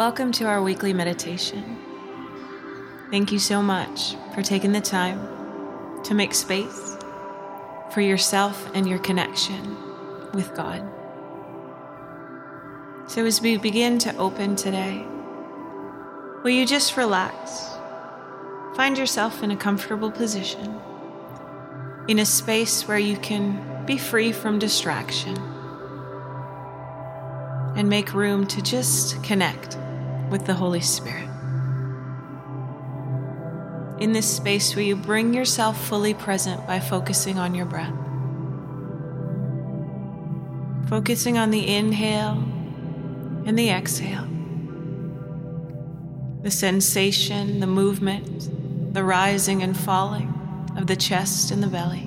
Welcome to our weekly meditation. Thank you so much for taking the time to make space for yourself and your connection with God. So, as we begin to open today, will you just relax? Find yourself in a comfortable position, in a space where you can be free from distraction and make room to just connect with the Holy Spirit. In this space, will you bring yourself fully present by focusing on your breath? Focusing on the inhale and the exhale, the sensation, the movement, the rising and falling of the chest and the belly.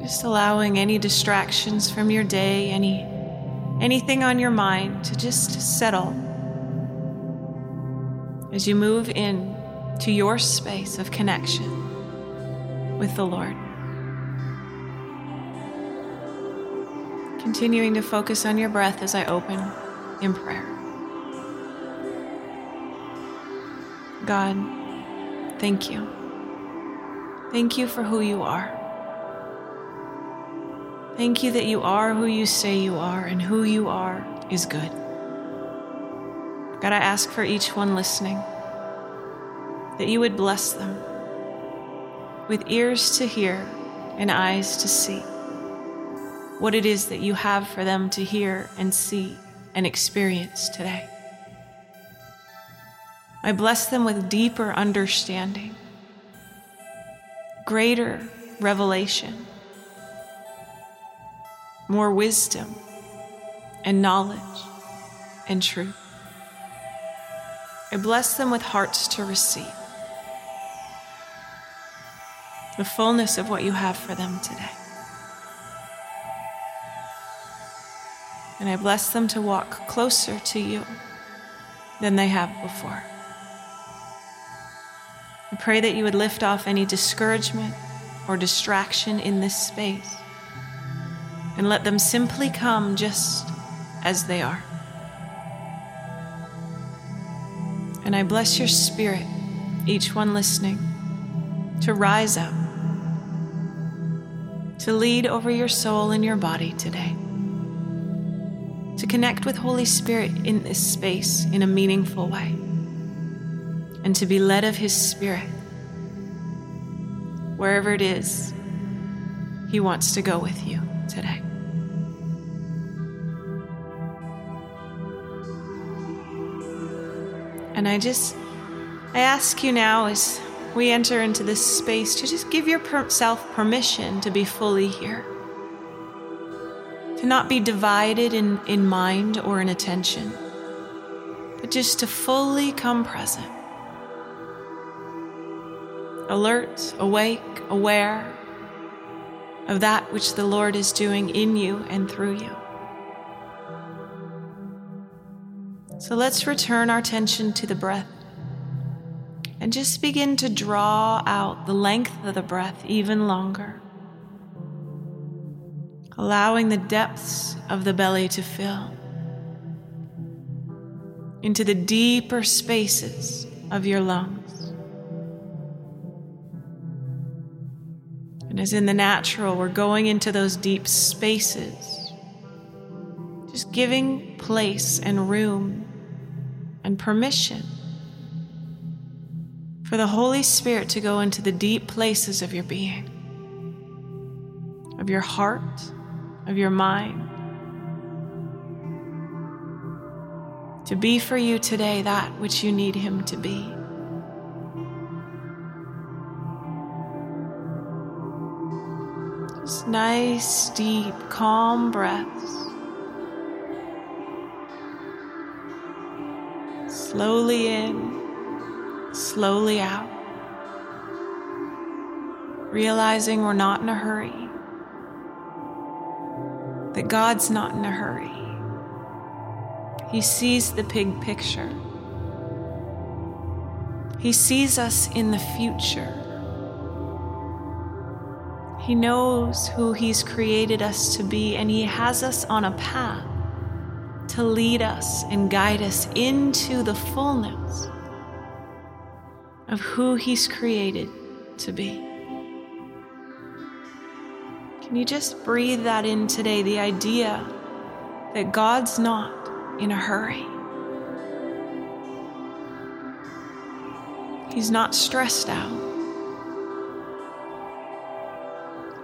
Just allowing any distractions from your day, any anything on your mind to just settle as you move in to your space of connection with the Lord. Continuing to focus on your breath as I open in prayer. God, thank you. Thank you for who you are. Thank you that you are who you say you are, and who you are is good. God, I ask for each one listening that you would bless them with ears to hear and eyes to see what it is that you have for them to hear and see and experience today. I bless them with deeper understanding, greater revelation more wisdom and knowledge and truth. I bless them with hearts to receive the fullness of what you have for them today. And I bless them to walk closer to you than they have before. I pray that you would lift off any discouragement or distraction in this space and let them simply come just as they are. And I bless your spirit, each one listening, to rise up, to lead over your soul and your body today, to connect with Holy Spirit in this space in a meaningful way, and to be led of His Spirit wherever it is He wants to go with you today. And I just, I ask you now as we enter into this space to just give yourself permission to be fully here. To not be divided in, in mind or in attention, but just to fully come present. Alert, awake, aware of that which the Lord is doing in you and through you. So let's return our attention to the breath and just begin to draw out the length of the breath even longer, allowing the depths of the belly to fill into the deeper spaces of your lungs. And as in the natural, we're going into those deep spaces, just giving place and room and permission for the Holy Spirit to go into the deep places of your being, of your heart, of your mind, to be for you today that which you need Him to be. Just nice, deep, calm breaths. Slowly in, slowly out. Realizing we're not in a hurry, that God's not in a hurry. He sees the big picture. He sees us in the future. He knows who He's created us to be, and He has us on a path to lead us and guide us into the fullness of who He's created to be. Can you just breathe that in today? The idea that God's not in a hurry. He's not stressed out.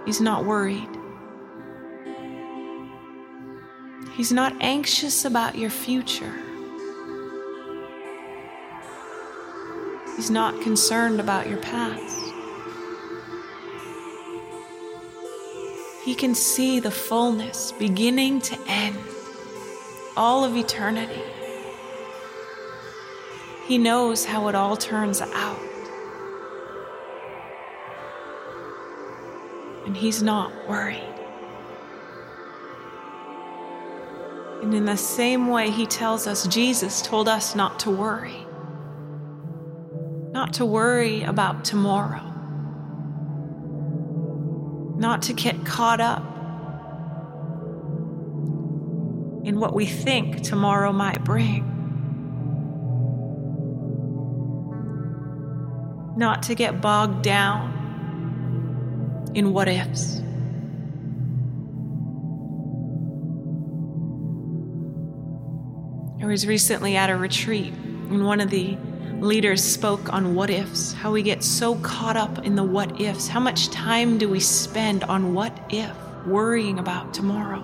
He's not worried. He's not anxious about your future. He's not concerned about your past. He can see the fullness beginning to end, all of eternity. He knows how it all turns out. And He's not worried. And in the same way, He tells us, Jesus told us not to worry, not to worry about tomorrow not to get caught up in what we think tomorrow might bring. Not to get bogged down in what ifs. Was recently at a retreat, and one of the leaders spoke on what ifs, how we get so caught up in the what ifs. How much time do we spend on what if, worrying about tomorrow?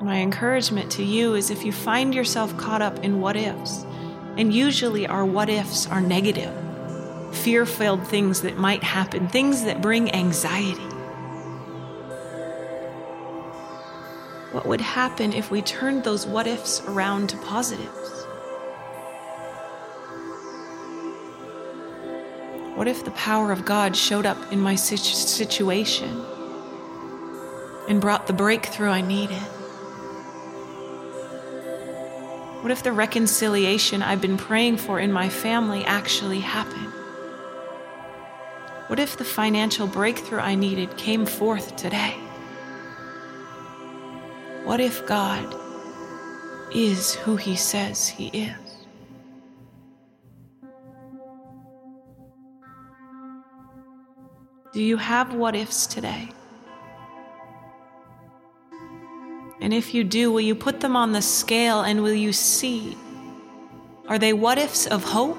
My encouragement to you is if you find yourself caught up in what ifs, and usually our what ifs are negative, fear filled things that might happen, things that bring anxiety. What would happen if we turned those what ifs around to positives? What if the power of God showed up in my situation and brought the breakthrough I needed? What if the reconciliation I've been praying for in my family actually happened? What if the financial breakthrough I needed came forth today? What if God is who He says He is? Do you have what ifs today? And if you do, will you put them on the scale and will you see? Are they what ifs of hope?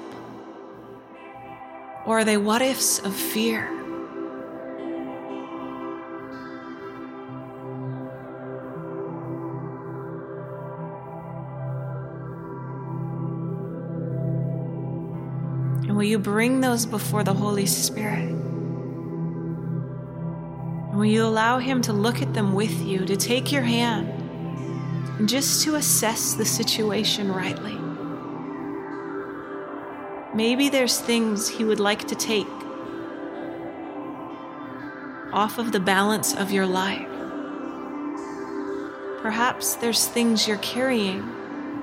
Or are they what ifs of fear? Will you bring those before the Holy Spirit? Will you allow Him to look at them with you, to take your hand, and just to assess the situation rightly? Maybe there's things He would like to take off of the balance of your life. Perhaps there's things you're carrying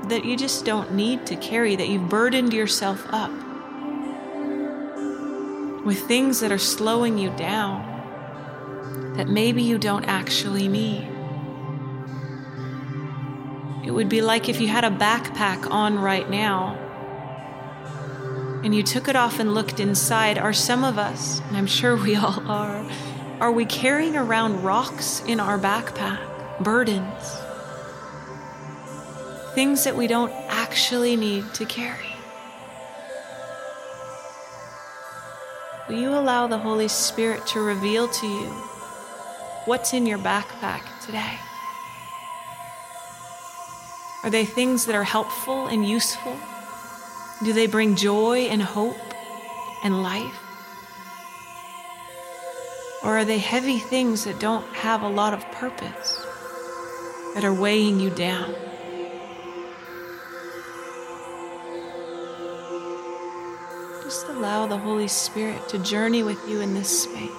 that you just don't need to carry, that you've burdened yourself up with things that are slowing you down that maybe you don't actually need. It would be like if you had a backpack on right now and you took it off and looked inside. Are some of us, and I'm sure we all are, are we carrying around rocks in our backpack, burdens, things that we don't actually need to carry? Will you allow the Holy Spirit to reveal to you what's in your backpack today? Are they things that are helpful and useful? Do they bring joy and hope and life? Or are they heavy things that don't have a lot of purpose, that are weighing you down? allow the Holy Spirit to journey with you in this space?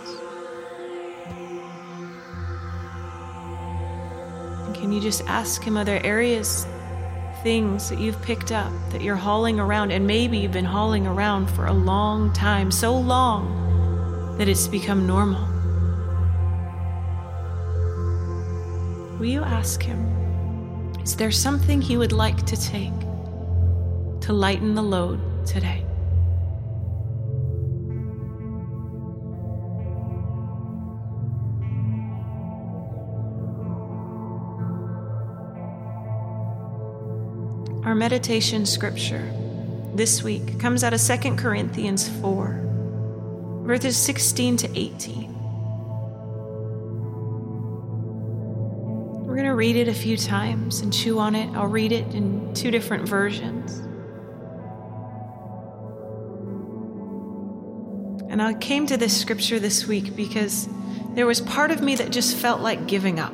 And can you just ask Him other areas, things that you've picked up, that you're hauling around, and maybe you've been hauling around for a long time, so long that it's become normal? Will you ask Him, is there something He would like to take to lighten the load today? Meditation scripture this week comes out of 2 Corinthians 4, verses 16 to 18. We're going to read it a few times and chew on it. I'll read it in two different versions. And I came to this scripture this week because there was part of me that just felt like giving up.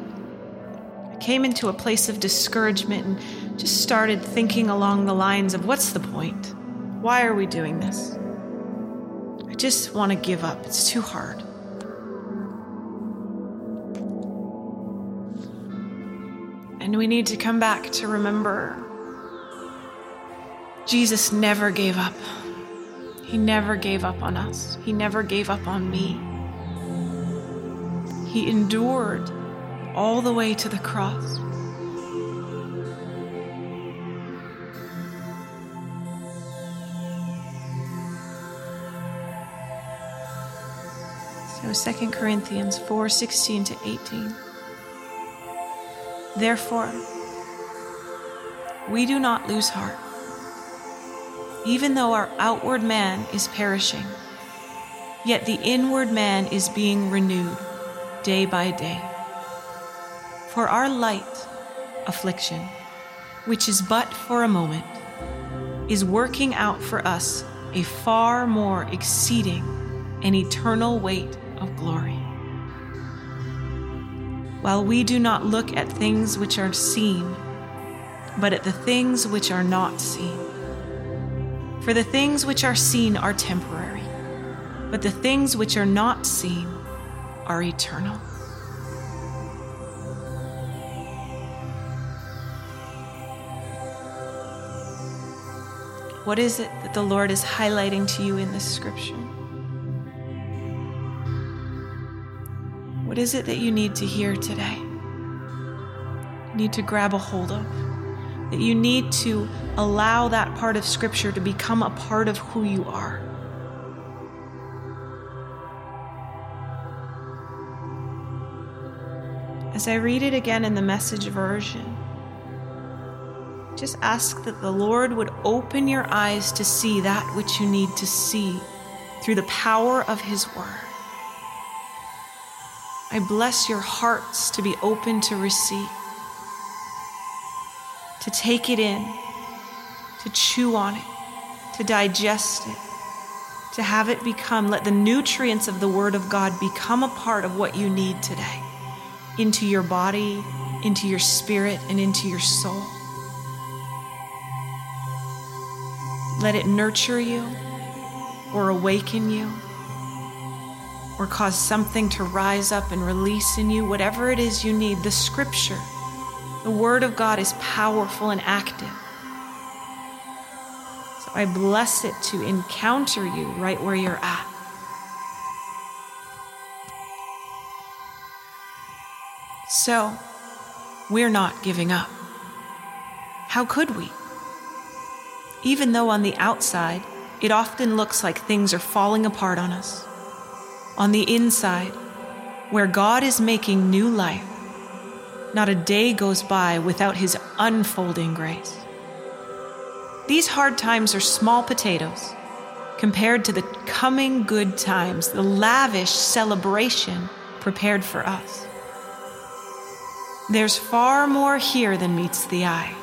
I came into a place of discouragement and just started thinking along the lines of what's the point? Why are we doing this? I just want to give up. It's too hard. And we need to come back to remember Jesus never gave up. He never gave up on us, He never gave up on me. He endured all the way to the cross. So 2 Corinthians 4 16 to 18. Therefore, we do not lose heart. Even though our outward man is perishing, yet the inward man is being renewed day by day. For our light affliction, which is but for a moment, is working out for us a far more exceeding and eternal weight of glory. While we do not look at things which are seen, but at the things which are not seen. For the things which are seen are temporary, but the things which are not seen are eternal. What is it that the Lord is highlighting to you in this scripture? What is it that you need to hear today? You need to grab a hold of? That you need to allow that part of Scripture to become a part of who you are. As I read it again in the message version, just ask that the Lord would open your eyes to see that which you need to see through the power of His Word. I bless your hearts to be open to receive, to take it in, to chew on it, to digest it, to have it become, let the nutrients of the Word of God become a part of what you need today into your body, into your spirit, and into your soul. Let it nurture you or awaken you or cause something to rise up and release in you, whatever it is you need, the scripture, the word of God is powerful and active. So I bless it to encounter you right where you're at. So, we're not giving up. How could we? Even though on the outside, it often looks like things are falling apart on us on the inside, where God is making new life, not a day goes by without His unfolding grace. These hard times are small potatoes compared to the coming good times, the lavish celebration prepared for us. There's far more here than meets the eye.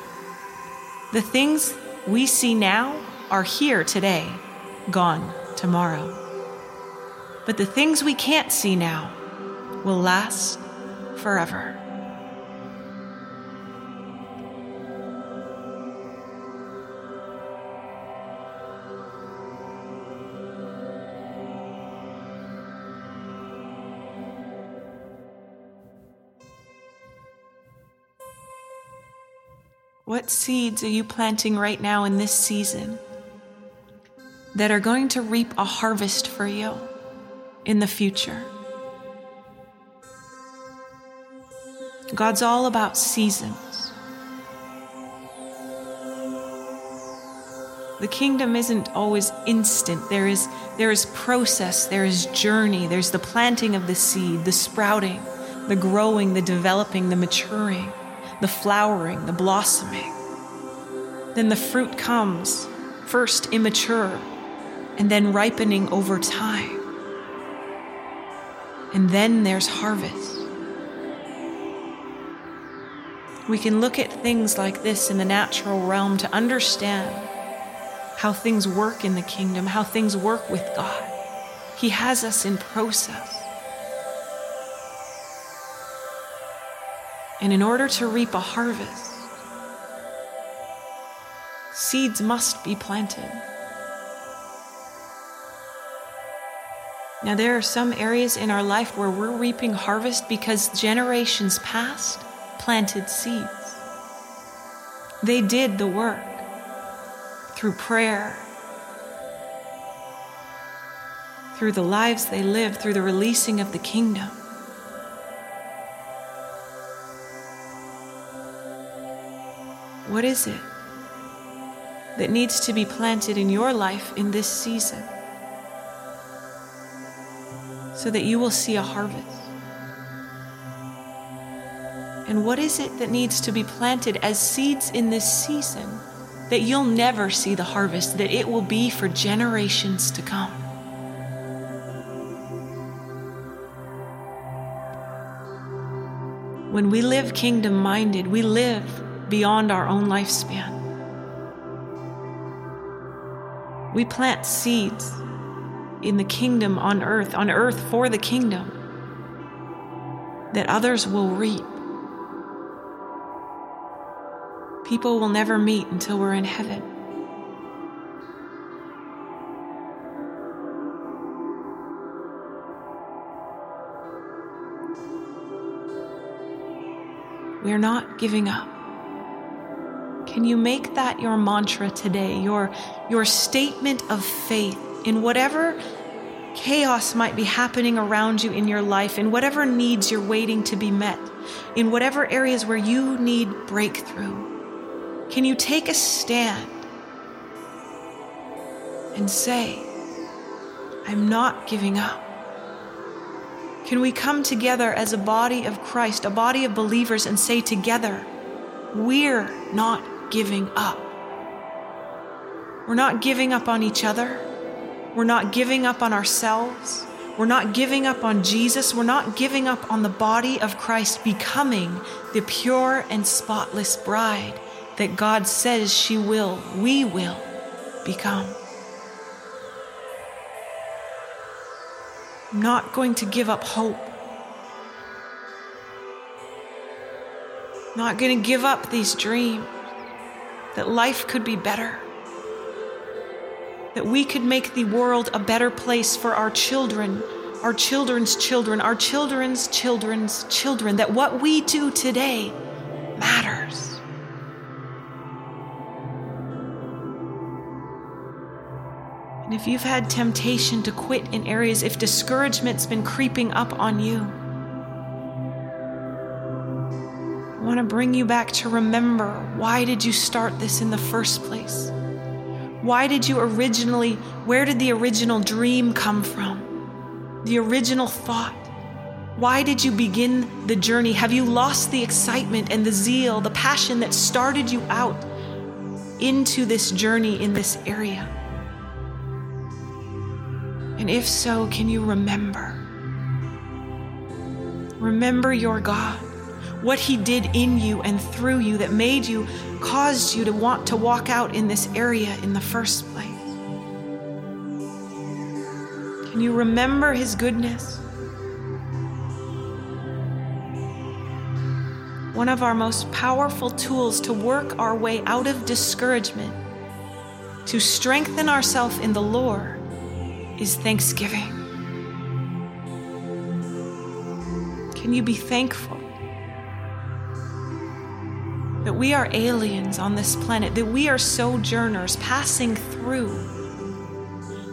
The things we see now are here today, gone tomorrow. But the things we can't see now will last forever. What seeds are you planting right now in this season that are going to reap a harvest for you? In the future. God's all about seasons. The kingdom isn't always instant. There is, there is process, there is journey, there's the planting of the seed, the sprouting, the growing, the developing, the maturing, the flowering, the blossoming. Then the fruit comes, first immature, and then ripening over time. And then there's harvest. We can look at things like this in the natural realm to understand how things work in the kingdom, how things work with God. He has us in process. And in order to reap a harvest, seeds must be planted. Now, there are some areas in our life where we're reaping harvest because generations past planted seeds. They did the work through prayer, through the lives they lived, through the releasing of the kingdom. What is it that needs to be planted in your life in this season so that you will see a harvest? And what is it that needs to be planted as seeds in this season that you'll never see the harvest, that it will be for generations to come? When we live kingdom minded, we live beyond our own lifespan. We plant seeds in the kingdom on earth, on earth for the kingdom, that others will reap. people will never meet until we're in heaven. We're not giving up. Can you make that your mantra today, your, your statement of faith in whatever chaos might be happening around you in your life, in whatever needs you're waiting to be met, in whatever areas where you need breakthrough? Can you take a stand and say, I'm not giving up? Can we come together as a body of Christ, a body of believers, and say together, We're not giving up? We're not giving up on each other. We're not giving up on ourselves. We're not giving up on Jesus. We're not giving up on the body of Christ becoming the pure and spotless bride that God says she will, we will become. I'm not going to give up hope. I'm not going to give up these dreams that life could be better, that we could make the world a better place for our children, our children's children, our children's children's children, that what we do today matters. And if you've had temptation to quit in areas, if discouragement's been creeping up on you, I want to bring you back to remember why did you start this in the first place? Why did you originally, where did the original dream come from? The original thought? Why did you begin the journey? Have you lost the excitement and the zeal, the passion that started you out into this journey in this area? And if so, can you remember? Remember your God, what He did in you and through you that made you, caused you to want to walk out in this area in the first place. Can you remember His goodness? One of our most powerful tools to work our way out of discouragement, to strengthen ourselves in the Lord is thanksgiving. Can you be thankful that we are aliens on this planet, that we are sojourners passing through,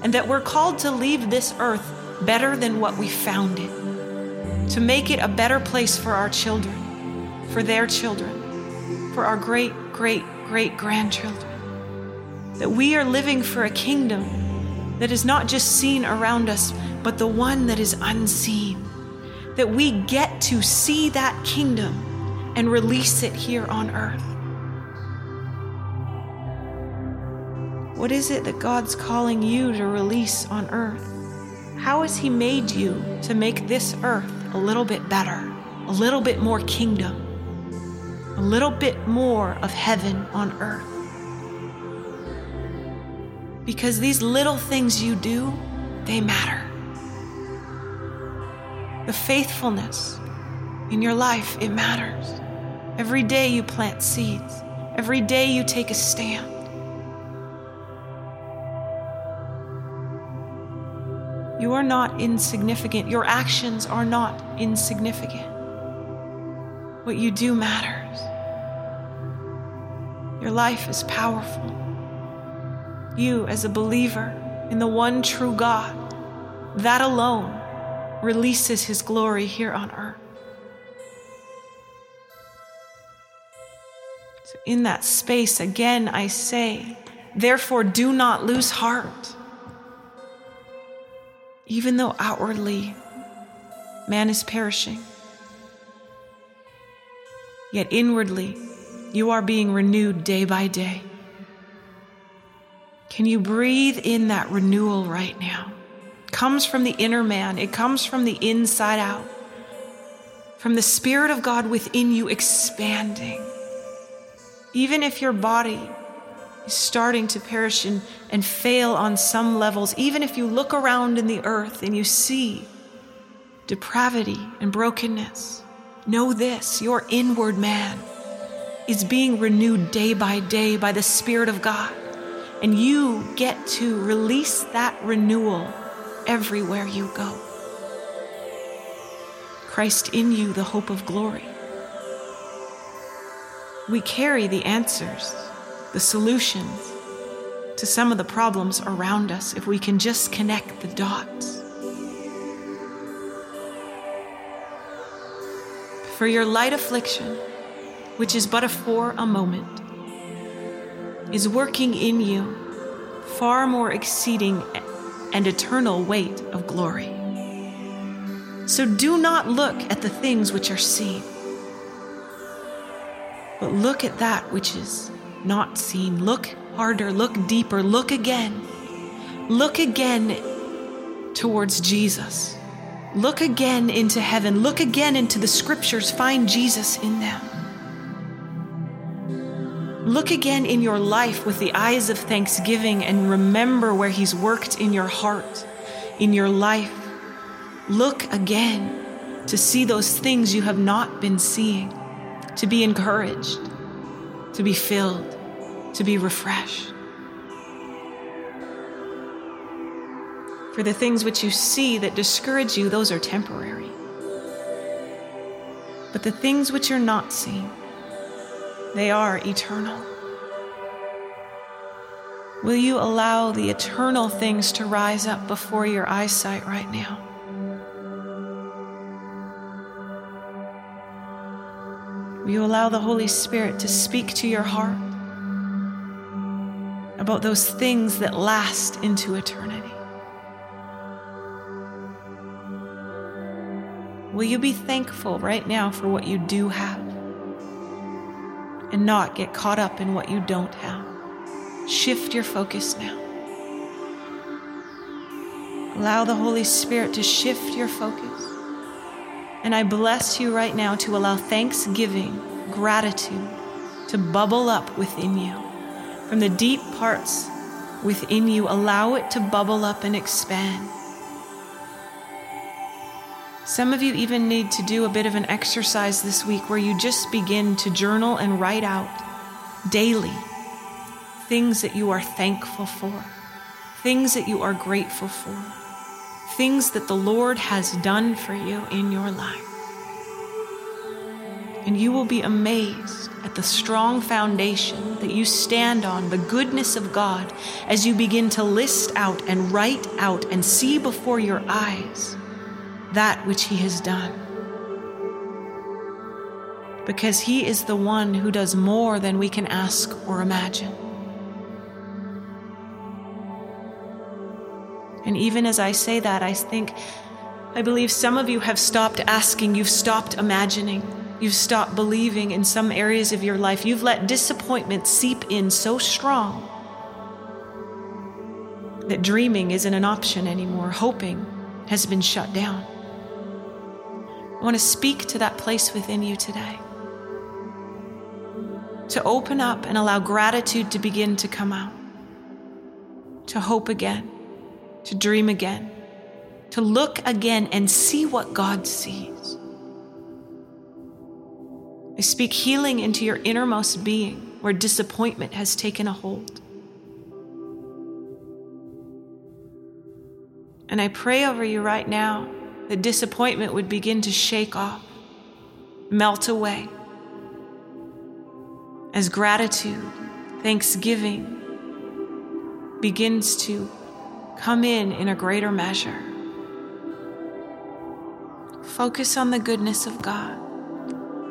and that we're called to leave this earth better than what we found it, to make it a better place for our children, for their children, for our great, great, great grandchildren. That we are living for a kingdom that is not just seen around us, but the one that is unseen. That we get to see that kingdom and release it here on earth. What is it that God's calling you to release on earth? How has He made you to make this earth a little bit better, a little bit more kingdom, a little bit more of heaven on earth? Because these little things you do, they matter. The faithfulness in your life, it matters. Every day you plant seeds, every day you take a stand. You are not insignificant. Your actions are not insignificant. What you do matters. Your life is powerful. You, as a believer in the one true God, that alone releases His glory here on earth. So, in that space, again, I say, therefore, do not lose heart even though outwardly man is perishing. Yet inwardly, you are being renewed day by day. Can you breathe in that renewal right now? It comes from the inner man, it comes from the inside out, from the Spirit of God within you expanding. Even if your body is starting to perish and, and fail on some levels, even if you look around in the earth and you see depravity and brokenness, know this your inward man is being renewed day by day by the Spirit of God. And you get to release that renewal everywhere you go. Christ in you, the hope of glory. We carry the answers the solutions to some of the problems around us if we can just connect the dots. For your light affliction, which is but a for a moment, is working in you far more exceeding and eternal weight of glory. So do not look at the things which are seen, but look at that which is not seen. Look harder, look deeper, look again. Look again towards Jesus. Look again into heaven. Look again into the scriptures. Find Jesus in them. Look again in your life with the eyes of thanksgiving and remember where He's worked in your heart, in your life. Look again to see those things you have not been seeing, to be encouraged, to be filled to be refreshed. For the things which you see that discourage you, those are temporary. But the things which are not seen, they are eternal. Will you allow the eternal things to rise up before your eyesight right now? Will you allow the Holy Spirit to speak to your heart? about those things that last into eternity. Will you be thankful right now for what you do have and not get caught up in what you don't have? Shift your focus now. Allow the Holy Spirit to shift your focus. And I bless you right now to allow thanksgiving, gratitude to bubble up within you from the deep parts within you, allow it to bubble up and expand. Some of you even need to do a bit of an exercise this week where you just begin to journal and write out daily things that you are thankful for, things that you are grateful for, things that the Lord has done for you in your life. And you will be amazed at the strong foundation that you stand on, the goodness of God, as you begin to list out and write out and see before your eyes that which He has done. because He is the one who does more than we can ask or imagine. And even as I say that, I think, I believe some of you have stopped asking, you've stopped imagining, you've stopped believing in some areas of your life. You've let disappointment seep in so strong that dreaming isn't an option anymore, hoping has been shut down. I want to speak to that place within you today. To open up and allow gratitude to begin to come out. To hope again. To dream again. To look again and see what God sees. I speak healing into your innermost being where disappointment has taken a hold. And I pray over you right now that disappointment would begin to shake off, melt away, as gratitude, thanksgiving begins to come in in a greater measure. Focus on the goodness of God.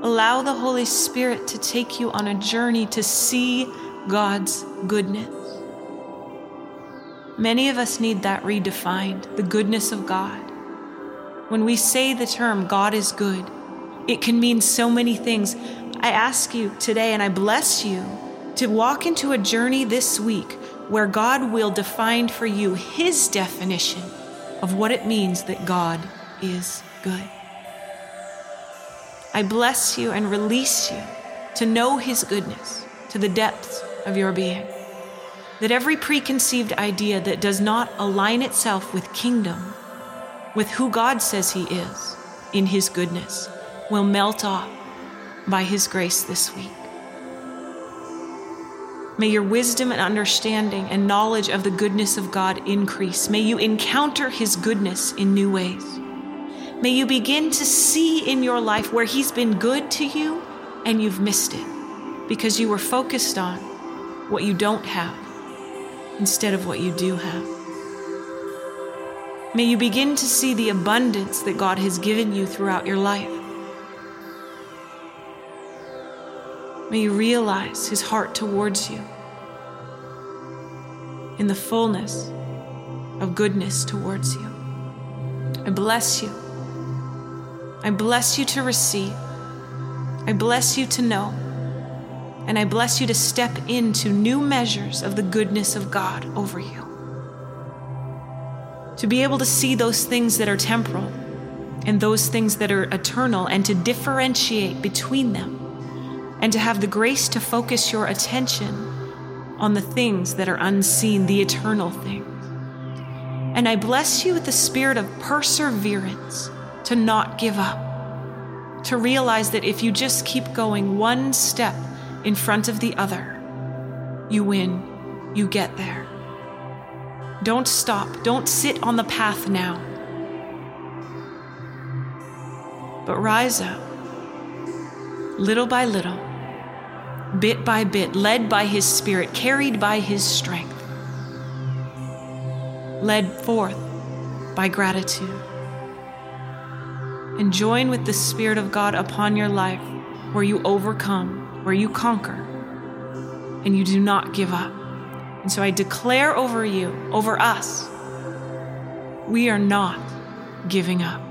Allow the Holy Spirit to take you on a journey to see God's goodness. Many of us need that redefined the goodness of God. When we say the term God is good, it can mean so many things. I ask you today, and I bless you, to walk into a journey this week where God will define for you His definition of what it means that God is good. I bless you and release you to know His goodness to the depths of your being that every preconceived idea that does not align itself with kingdom, with who God says He is in His goodness, will melt off by His grace this week. May your wisdom and understanding and knowledge of the goodness of God increase. May you encounter His goodness in new ways. May you begin to see in your life where He's been good to you and you've missed it because you were focused on what you don't have instead of what you do have. May you begin to see the abundance that God has given you throughout your life. May you realize His heart towards you in the fullness of goodness towards you. I bless you. I bless you to receive. I bless you to know. And I bless you to step into new measures of the goodness of God over you. To be able to see those things that are temporal and those things that are eternal and to differentiate between them. And to have the grace to focus your attention on the things that are unseen, the eternal things. And I bless you with the spirit of perseverance to not give up, to realize that if you just keep going one step in front of the other. You win. You get there. Don't stop. Don't sit on the path now. But rise up, little by little, bit by bit, led by His Spirit, carried by His strength, led forth by gratitude. And join with the Spirit of God upon your life where you overcome where you conquer and you do not give up. And so I declare over you, over us, we are not giving up.